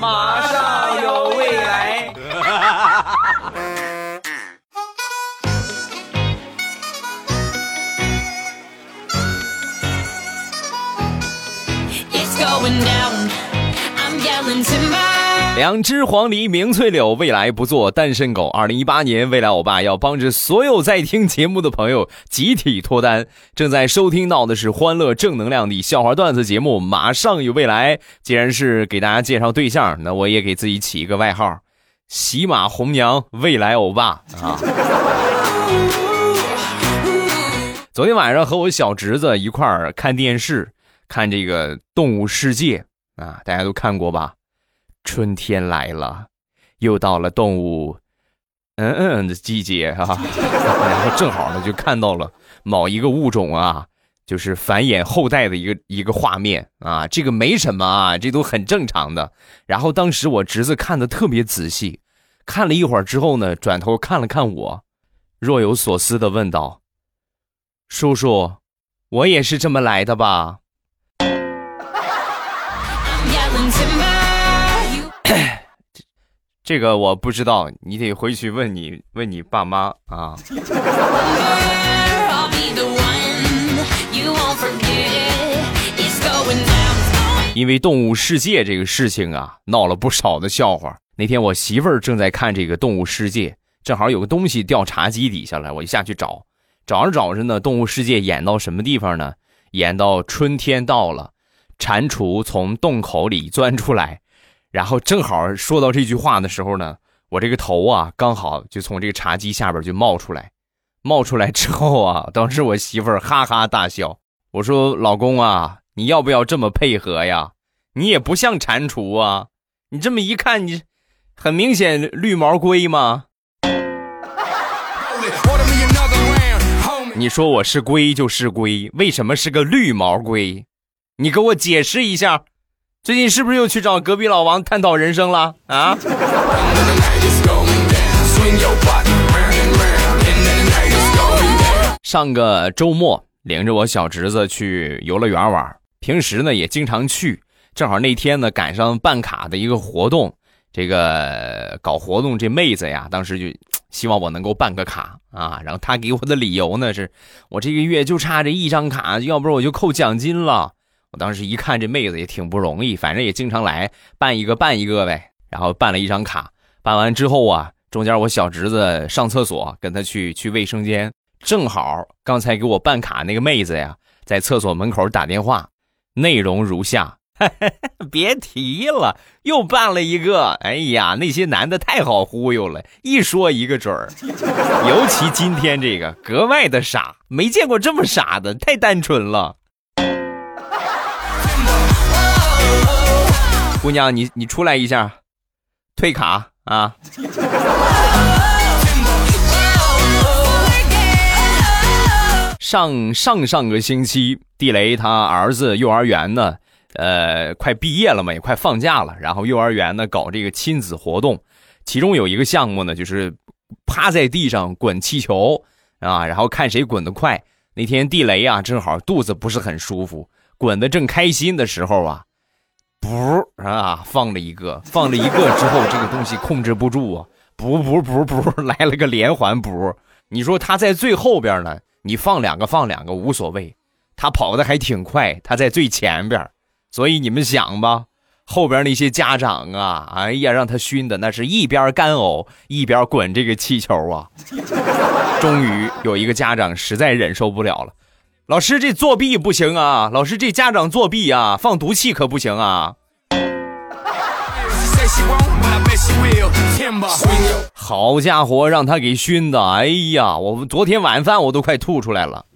马上有未来。两只黄鹂鸣翠柳，未来不做单身狗。二零一八年，未来欧巴要帮着所有在听节目的朋友集体脱单。正在收听到的是欢乐正能量的笑话段子节目，马上有未来。既然是给大家介绍对象，那我也给自己起一个外号：喜马红娘未来欧巴啊。昨天晚上和我小侄子一块儿看电视，看这个《动物世界》啊，大家都看过吧？春天来了，又到了动物嗯嗯的季节哈，然后正好呢就看到了某一个物种啊，就是繁衍后代的一个一个画面啊，这个没什么啊，这都很正常的。然后当时我侄子看的特别仔细，看了一会儿之后呢，转头看了看我，若有所思的问道：“叔叔，我也是这么来的吧？” 这个我不知道，你得回去问你问你爸妈啊。因为动物世界这个事情啊，闹了不少的笑话。那天我媳妇儿正在看这个动物世界，正好有个东西掉茶几底下了，我就下去找，找着找着呢，动物世界演到什么地方呢？演到春天到了，蟾蜍从洞口里钻出来。然后正好说到这句话的时候呢，我这个头啊刚好就从这个茶几下边就冒出来，冒出来之后啊，当时我媳妇儿哈哈大笑。我说：“老公啊，你要不要这么配合呀？你也不像蟾蜍啊，你这么一看，你很明显绿毛龟吗？你说我是龟就是龟，为什么是个绿毛龟？你给我解释一下。”最近是不是又去找隔壁老王探讨人生了啊？上个周末领着我小侄子去游乐园玩，平时呢也经常去，正好那天呢赶上办卡的一个活动，这个搞活动这妹子呀，当时就 希望我能够办个卡啊，然后她给我的理由呢是，我这个月就差这一张卡，要不然我就扣奖金了。我当时一看这妹子也挺不容易，反正也经常来办一个办一个呗。然后办了一张卡，办完之后啊，中间我小侄子上厕所，跟他去去卫生间，正好刚才给我办卡那个妹子呀，在厕所门口打电话，内容如下：别提了，又办了一个。哎呀，那些男的太好忽悠了，一说一个准儿。尤其今天这个格外的傻，没见过这么傻的，太单纯了。姑娘，你你出来一下，退卡啊！上上上个星期，地雷他儿子幼儿园呢，呃，快毕业了嘛，也快放假了。然后幼儿园呢搞这个亲子活动，其中有一个项目呢，就是趴在地上滚气球啊，然后看谁滚得快。那天地雷啊，正好肚子不是很舒服，滚得正开心的时候啊。不啊，放了一个，放了一个之后，这个东西控制不住啊，不不不不，来了个连环补。你说他在最后边呢，你放两个放两个无所谓，他跑的还挺快，他在最前边，所以你们想吧，后边那些家长啊，哎呀，让他熏的那是一边干呕一边滚这个气球啊。终于有一个家长实在忍受不了了。老师，这作弊不行啊！老师，这家长作弊啊，放毒气可不行啊！好家伙，让他给熏的，哎呀，我昨天晚饭我都快吐出来了。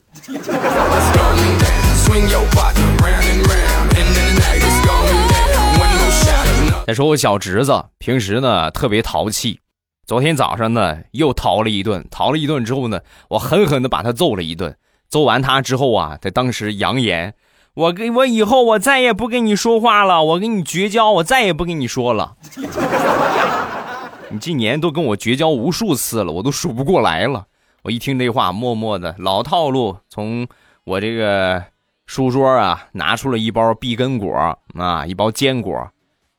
再说我小侄子，平时呢特别淘气，昨天早上呢又淘了一顿，淘了一顿之后呢，我狠狠的把他揍了一顿。揍完他之后啊，他当时扬言：“我跟我以后我再也不跟你说话了，我跟你绝交，我再也不跟你说了。你今年都跟我绝交无数次了，我都数不过来了。”我一听这话，默默的老套路，从我这个书桌啊拿出了一包碧根果啊，一包坚果，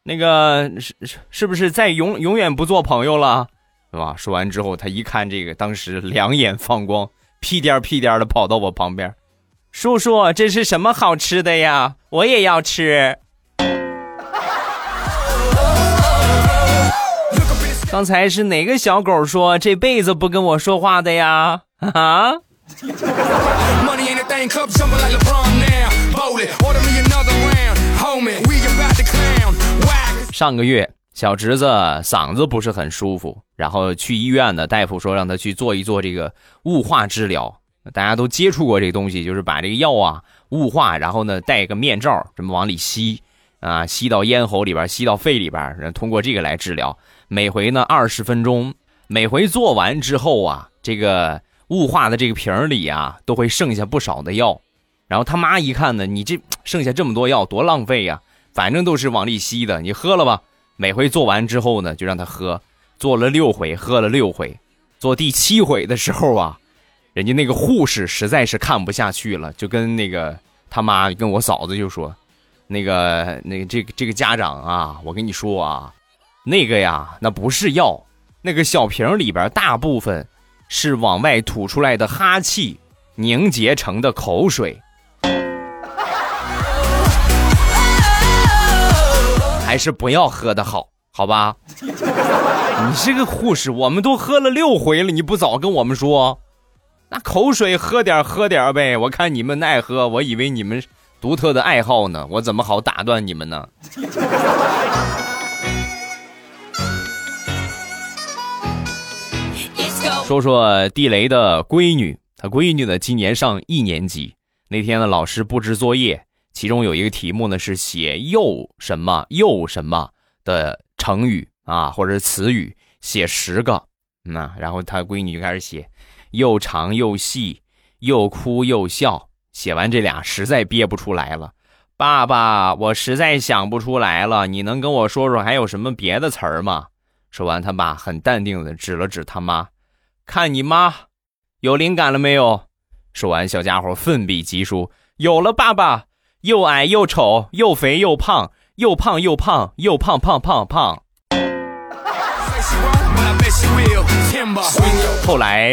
那个是是是不是再永永远不做朋友了，是吧？说完之后，他一看这个，当时两眼放光，屁颠屁颠的跑到我旁边，叔叔，这是什么好吃的呀？我也要吃。刚才是哪个小狗说这辈子不跟我说话的呀？啊？上个月小侄子嗓子不是很舒服，然后去医院呢，大夫说让他去做一做这个雾化治疗。大家都接触过这个东西，就是把这个药啊雾化，然后呢戴个面罩，这么往里吸啊，吸到咽喉里边，吸到肺里边，然后通过这个来治疗。每回呢二十分钟，每回做完之后啊，这个雾化的这个瓶里啊都会剩下不少的药。然后他妈一看呢，你这 剩下这么多药，多浪费呀！反正都是往里吸的，你喝了吧。每回做完之后呢，就让他喝，做了六回，喝了六回。做第七回的时候啊，人家那个护士实在是看不下去了，就跟那个他妈跟我嫂子就说：“那个那个这个这个家长啊，我跟你说啊。”那个呀，那不是药，那个小瓶里边大部分是往外吐出来的哈气凝结成的口水，还是不要喝的好，好吧？你是个护士，我们都喝了六回了，你不早跟我们说？那口水喝点喝点呗，我看你们爱喝，我以为你们独特的爱好呢，我怎么好打断你们呢？说说地雷的闺女，他闺女呢今年上一年级。那天呢，老师布置作业，其中有一个题目呢是写又什么又什么的成语啊，或者是词语，写十个。那然后他闺女就开始写，又长又细，又哭又笑。写完这俩，实在憋不出来了。爸爸，我实在想不出来了，你能跟我说说还有什么别的词儿吗？说完，他爸很淡定的指了指他妈。看你妈，有灵感了没有？说完，小家伙奋笔疾书：“有了，爸爸，又矮又丑，又肥又胖，又胖又胖，又胖胖胖胖。”后来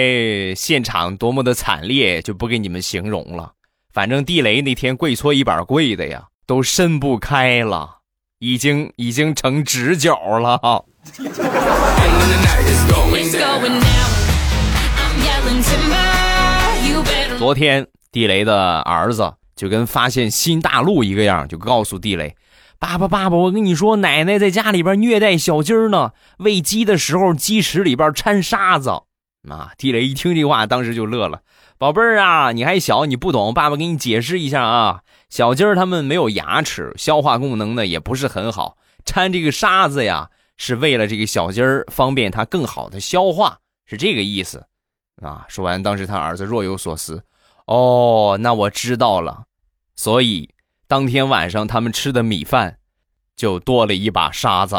现场多么的惨烈，就不给你们形容了。反正地雷那天跪搓衣板跪的呀，都伸不开了，已经已经成直角了。昨天地雷的儿子就跟发现新大陆一个样，就告诉地雷：“爸爸，爸爸，我跟你说，奶奶在家里边虐待小鸡儿呢。喂鸡的时候，鸡屎里边掺沙子。”啊！地雷一听这话，当时就乐了：“宝贝儿啊，你还小，你不懂，爸爸给你解释一下啊。小鸡儿它们没有牙齿，消化功能呢也不是很好，掺这个沙子呀，是为了这个小鸡儿方便它更好的消化，是这个意思。”啊！说完，当时他儿子若有所思。哦，那我知道了。所以当天晚上他们吃的米饭就多了一把沙子。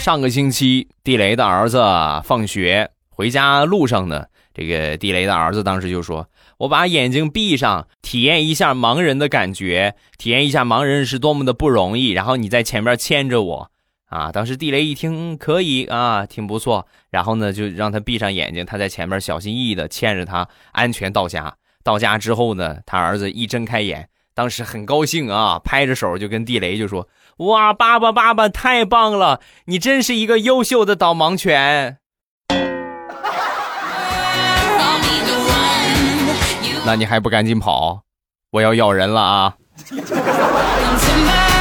上个星期，地雷的儿子放学回家路上呢，这个地雷的儿子当时就说。我把眼睛闭上，体验一下盲人的感觉，体验一下盲人是多么的不容易。然后你在前面牵着我，啊！当时地雷一听可以啊，挺不错。然后呢，就让他闭上眼睛，他在前面小心翼翼的牵着他，安全到家。到家之后呢，他儿子一睁开眼，当时很高兴啊，拍着手就跟地雷就说：“哇，爸爸爸爸太棒了，你真是一个优秀的导盲犬。”那你还不赶紧跑！我要咬人了啊！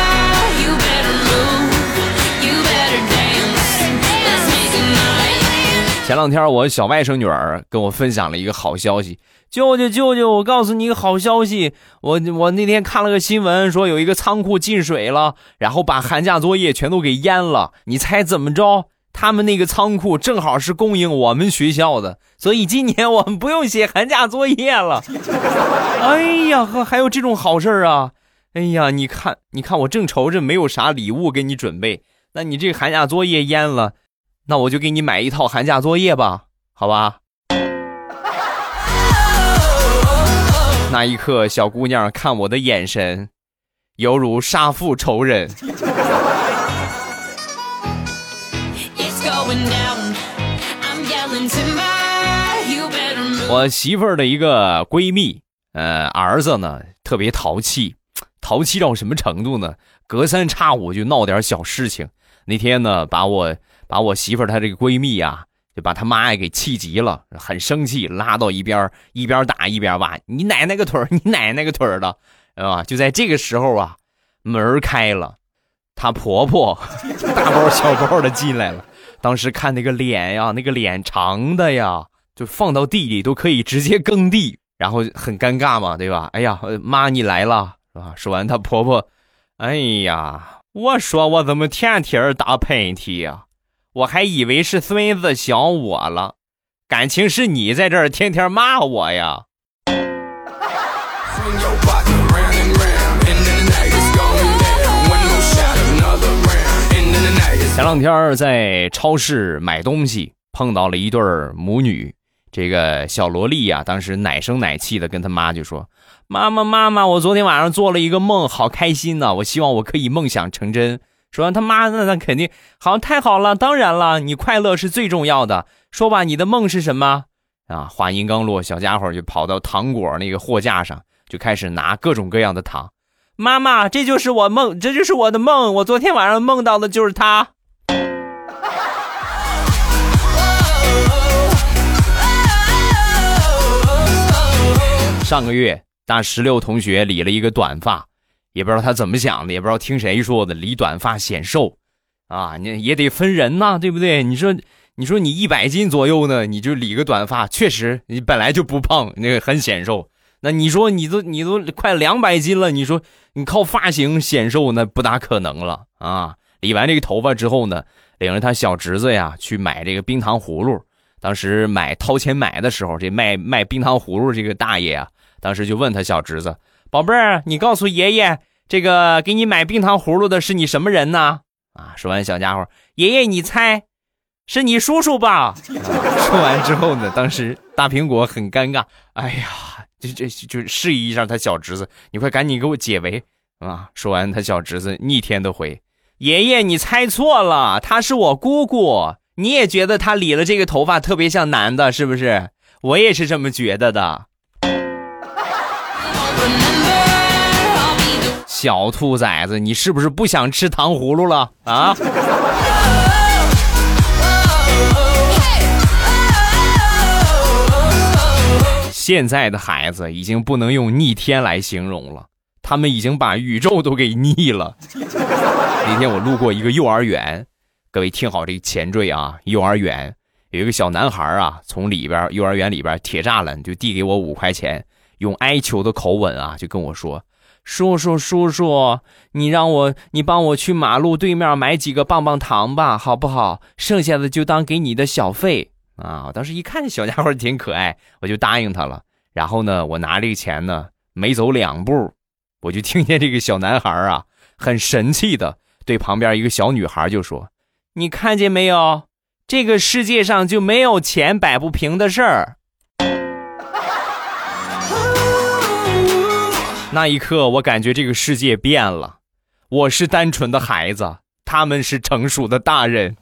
前两天我小外甥女儿跟我分享了一个好消息，舅舅舅舅，我告诉你一个好消息，我我那天看了个新闻，说有一个仓库进水了，然后把寒假作业全都给淹了，你猜怎么着？他们那个仓库正好是供应我们学校的，所以今年我们不用写寒假作业了。哎呀呵，还有这种好事啊！哎呀，你看，你看，我正愁着没有啥礼物给你准备，那你这寒假作业淹了，那我就给你买一套寒假作业吧，好吧？那一刻，小姑娘看我的眼神，犹如杀父仇人。我媳妇儿的一个闺蜜，呃，儿子呢特别淘气，淘气到什么程度呢？隔三差五就闹点小事情。那天呢，把我把我媳妇儿她这个闺蜜啊，就把她妈也给气急了，很生气，拉到一边一边打一边骂：“你奶奶个腿儿，你奶奶个腿儿的，啊！”就在这个时候啊，门开了，她婆婆 大包小包的进来了。当时看那个脸呀，那个脸长的呀。就放到地里都可以直接耕地，然后很尴尬嘛，对吧？哎呀，妈你来了，是吧？说完，她婆婆，哎呀，我说我怎么天天打喷嚏呀？我还以为是孙子想我了，感情是你在这儿天天骂我呀。前两天在超市买东西，碰到了一对母女。这个小萝莉呀，当时奶声奶气的跟她妈就说：“妈妈，妈妈，我昨天晚上做了一个梦，好开心呢！我希望我可以梦想成真。”说完，他妈那那肯定好，太好了，当然了，你快乐是最重要的。说吧，你的梦是什么？啊，话音刚落，小家伙就跑到糖果那个货架上，就开始拿各种各样的糖。妈妈，这就是我梦，这就是我的梦，我昨天晚上梦到的就是他。上个月，大石榴同学理了一个短发，也不知道他怎么想的，也不知道听谁说的，理短发显瘦，啊，你也得分人呐，对不对？你说，你说你一百斤左右呢，你就理个短发，确实你本来就不胖，那个很显瘦。那你说你都你都快两百斤了，你说你靠发型显瘦，那不大可能了啊！理完这个头发之后呢，领着他小侄子呀去买这个冰糖葫芦。当时买掏钱买的时候，这卖卖冰糖葫芦这个大爷啊。当时就问他小侄子：“宝贝儿，你告诉爷爷，这个给你买冰糖葫芦的是你什么人呢？”啊，说完，小家伙，爷爷你猜，是你叔叔吧？说完之后呢，当时大苹果很尴尬，哎呀，这这就示意一下他小侄子，你快赶紧给我解围啊！说完，他小侄子逆天的回：“爷爷你猜错了，他是我姑姑。你也觉得他理了这个头发特别像男的，是不是？我也是这么觉得的。”小兔崽子，你是不是不想吃糖葫芦了啊？现在的孩子已经不能用逆天来形容了，他们已经把宇宙都给逆了。那天我路过一个幼儿园，各位听好这个前缀啊，幼儿园有一个小男孩啊，从里边幼儿园里边铁栅栏就递给我五块钱，用哀求的口吻啊，就跟我说。叔叔，叔叔，你让我，你帮我去马路对面买几个棒棒糖吧，好不好？剩下的就当给你的小费啊！我当时一看这小家伙挺可爱，我就答应他了。然后呢，我拿这个钱呢，没走两步，我就听见这个小男孩啊，很神气的对旁边一个小女孩就说：“你看见没有？这个世界上就没有钱摆不平的事儿。”那一刻，我感觉这个世界变了。我是单纯的孩子，他们是成熟的大人。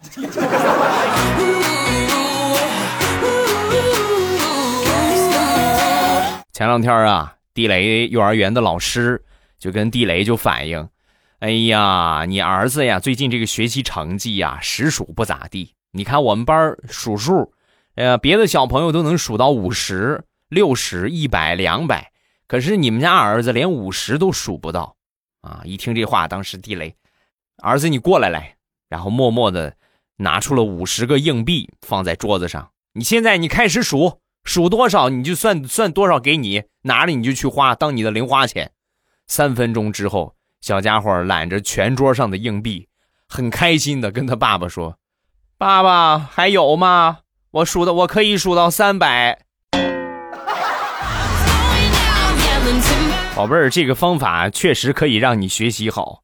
前两天啊，地雷幼儿园的老师就跟地雷就反映：“哎呀，你儿子呀，最近这个学习成绩呀，实属不咋地。你看我们班数数，呃，别的小朋友都能数到五十六十、一百、两百。”可是你们家儿子连五十都数不到，啊！一听这话，当时地雷，儿子你过来来，然后默默的拿出了五十个硬币放在桌子上。你现在你开始数，数多少你就算算多少给你，拿着你就去花当你的零花钱。三分钟之后，小家伙揽着全桌上的硬币，很开心的跟他爸爸说：“爸爸还有吗？我数的我可以数到三百。”宝贝儿，这个方法确实可以让你学习好，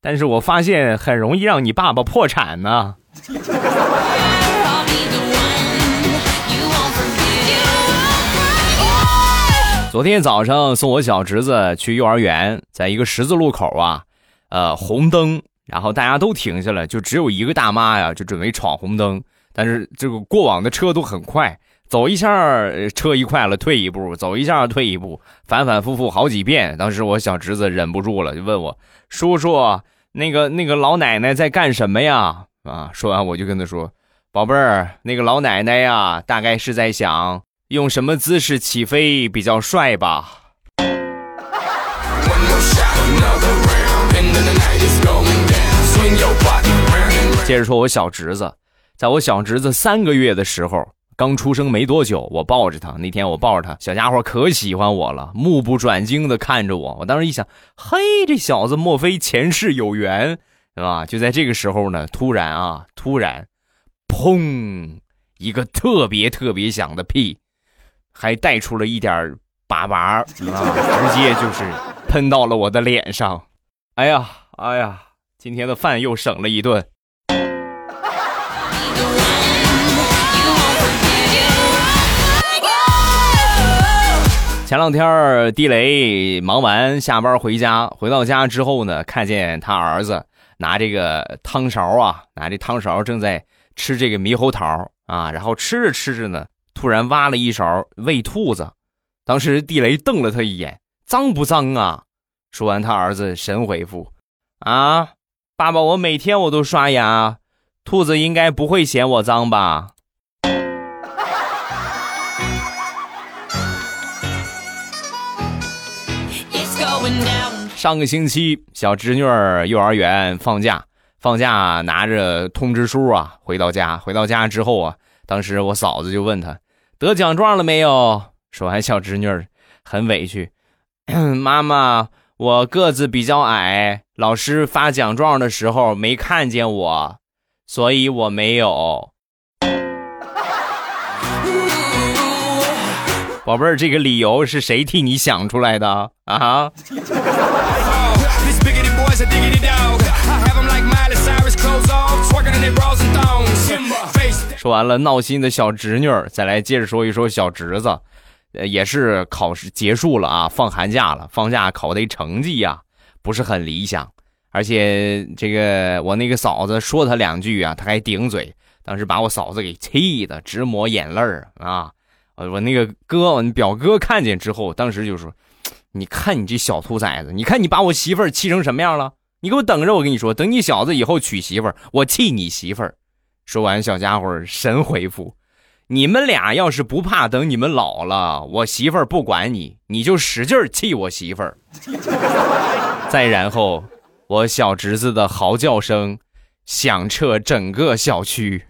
但是我发现很容易让你爸爸破产呢。昨天早上送我小侄子去幼儿园，在一个十字路口啊，呃，红灯，然后大家都停下了，就只有一个大妈呀，就准备闯红灯，但是这个过往的车都很快，走一下车一快了，退一步，走一下退一步，反反复复好几遍。当时我小侄子忍不住了，就问我叔叔：“那个那个老奶奶在干什么呀？”啊，说完我就跟他说：“宝贝儿，那个老奶奶呀，大概是在想。”用什么姿势起飞比较帅吧？接着说，我小侄子，在我小侄子三个月的时候，刚出生没多久，我抱着他，那天我抱着他，小家伙可喜欢我了，目不转睛的看着我。我当时一想，嘿，这小子莫非前世有缘，是吧？就在这个时候呢，突然啊，突然，砰，一个特别特别响的屁。还带出了一点粑粑啊，直接就是喷到了我的脸上。哎呀，哎呀，今天的饭又省了一顿。前两天地雷忙完下班回家，回到家之后呢，看见他儿子拿这个汤勺啊，拿这汤勺正在吃这个猕猴桃啊，然后吃着吃着呢。突然挖了一勺喂兔子，当时地雷瞪了他一眼：“脏不脏啊？”说完，他儿子神回复：“啊，爸爸，我每天我都刷牙，兔子应该不会嫌我脏吧？”上个星期，小侄女儿幼儿园放假，放假拿着通知书啊，回到家，回到家之后啊，当时我嫂子就问他。得奖状了没有？说完，小侄女儿很委屈：“ 妈妈，我个子比较矮，老师发奖状的时候没看见我，所以我没有。”宝贝儿，这个理由是谁替你想出来的？啊？说完了闹心的小侄女儿，再来接着说一说小侄子，呃，也是考试结束了啊，放寒假了，放假考的成绩呀不是很理想，而且这个我那个嫂子说他两句啊，他还顶嘴，当时把我嫂子给气的直抹眼泪儿啊！我那个哥，我表哥看见之后，当时就说：“你看你这小兔崽子，你看你把我媳妇儿气成什么样了？你给我等着！我跟你说，等你小子以后娶媳妇儿，我气你媳妇儿。”说完，小家伙神回复：“你们俩要是不怕，等你们老了，我媳妇儿不管你，你就使劲气我媳妇儿。”再然后，我小侄子的嚎叫声响彻整个小区。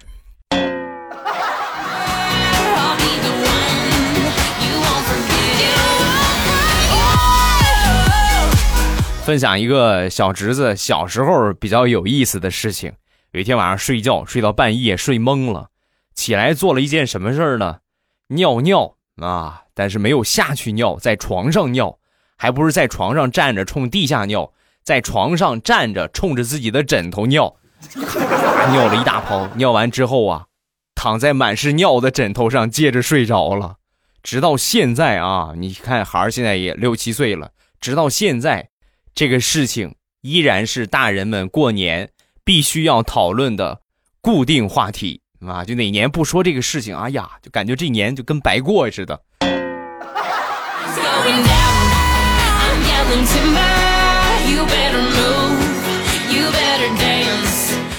分享一个小侄子小时候比较有意思的事情。有一天晚上睡觉睡到半夜睡懵了，起来做了一件什么事儿呢？尿尿啊！但是没有下去尿，在床上尿，还不是在床上站着冲地下尿，在床上站着冲着自己的枕头尿，尿了一大泡。尿完之后啊，躺在满是尿的枕头上接着睡着了。直到现在啊，你看孩儿现在也六七岁了，直到现在，这个事情依然是大人们过年。必须要讨论的固定话题啊！就哪年不说这个事情，哎呀，就感觉这年就跟白过似的。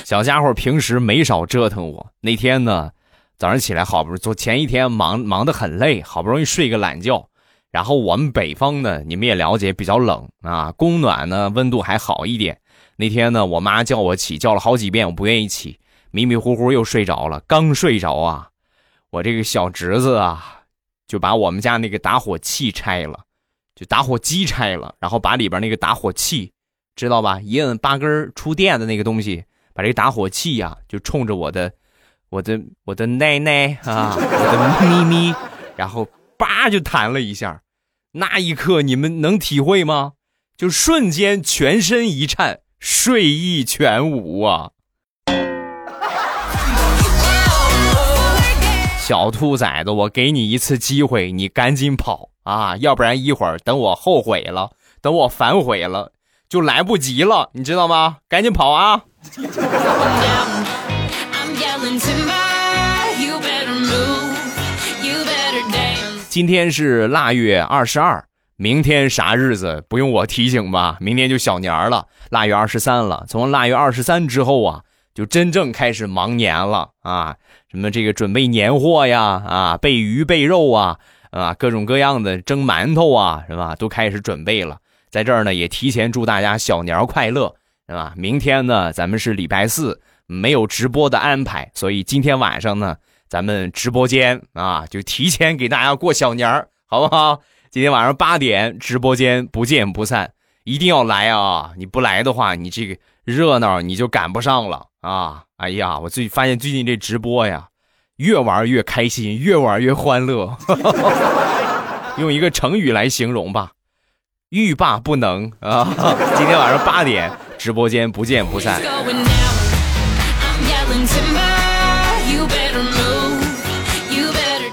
小家伙平时没少折腾我。那天呢，早上起来好不容易，昨前一天忙忙得很累，好不容易睡个懒觉。然后我们北方呢，你们也了解，比较冷啊，供暖呢温度还好一点。那天呢，我妈叫我起，叫了好几遍，我不愿意起，迷迷糊糊又睡着了。刚睡着啊，我这个小侄子啊，就把我们家那个打火器拆了，就打火机拆了，然后把里边那个打火器，知道吧？一摁八根出电的那个东西，把这个打火器呀，就冲着我的，我的，我的奶奶啊，我的咪咪，然后叭就弹了一下。那一刻你们能体会吗？就瞬间全身一颤。睡意全无啊！小兔崽子，我给你一次机会，你赶紧跑啊，要不然一会儿等我后悔了，等我反悔了，就来不及了，你知道吗？赶紧跑啊！今天是腊月二十二，明天啥日子不用我提醒吧？明天就小年儿了，腊月二十三了。从腊月二十三之后啊，就真正开始忙年了啊！什么这个准备年货呀，啊，备鱼备肉啊，啊，各种各样的蒸馒头啊，是吧？都开始准备了。在这儿呢，也提前祝大家小年儿快乐，是吧？明天呢，咱们是礼拜四，没有直播的安排，所以今天晚上呢。咱们直播间啊，就提前给大家过小年儿，好不好？今天晚上八点，直播间不见不散，一定要来啊！你不来的话，你这个热闹你就赶不上了啊！哎呀，我最发现最近这直播呀，越玩越开心，越玩越欢乐。用一个成语来形容吧，欲罢不能啊！今天晚上八点，直播间不见不散。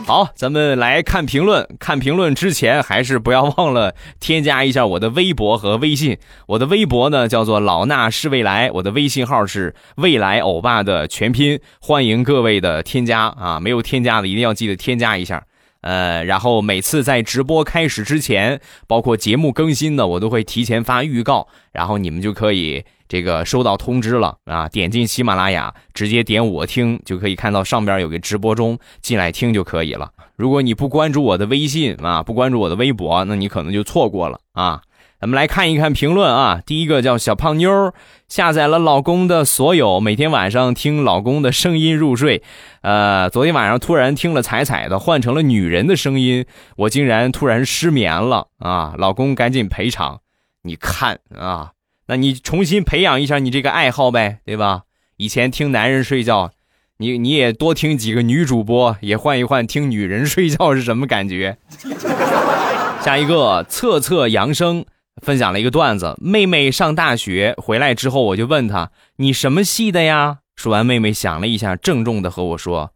好，咱们来看评论。看评论之前，还是不要忘了添加一下我的微博和微信。我的微博呢叫做老衲是未来，我的微信号是未来欧巴的全拼。欢迎各位的添加啊，没有添加的一定要记得添加一下。呃，然后每次在直播开始之前，包括节目更新的，我都会提前发预告，然后你们就可以。这个收到通知了啊！点进喜马拉雅，直接点我听，就可以看到上边有个直播中，进来听就可以了。如果你不关注我的微信啊，不关注我的微博，那你可能就错过了啊。咱们来看一看评论啊。第一个叫小胖妞，下载了老公的所有，每天晚上听老公的声音入睡。呃，昨天晚上突然听了彩彩的，换成了女人的声音，我竟然突然失眠了啊！老公赶紧赔偿，你看啊。那你重新培养一下你这个爱好呗，对吧？以前听男人睡觉，你你也多听几个女主播，也换一换听女人睡觉是什么感觉？下一个测测扬声分享了一个段子：妹妹上大学回来之后，我就问她你什么系的呀？说完，妹妹想了一下，郑重的和我说：“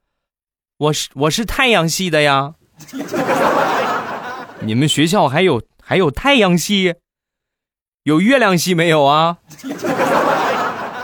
我是我是太阳系的呀。”你们学校还有还有太阳系？有月亮系没有啊？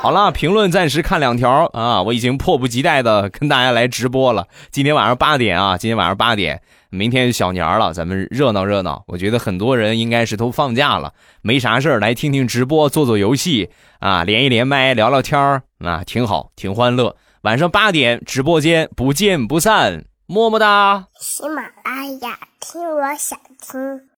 好了，评论暂时看两条啊！我已经迫不及待的跟大家来直播了。今天晚上八点啊，今天晚上八点，明天小年了，咱们热闹热闹。我觉得很多人应该是都放假了，没啥事儿，来听听直播，做做游戏啊，连一连麦，聊聊天儿啊，挺好，挺欢乐。晚上八点直播间不见不散，么么哒！喜马拉雅听，我想听。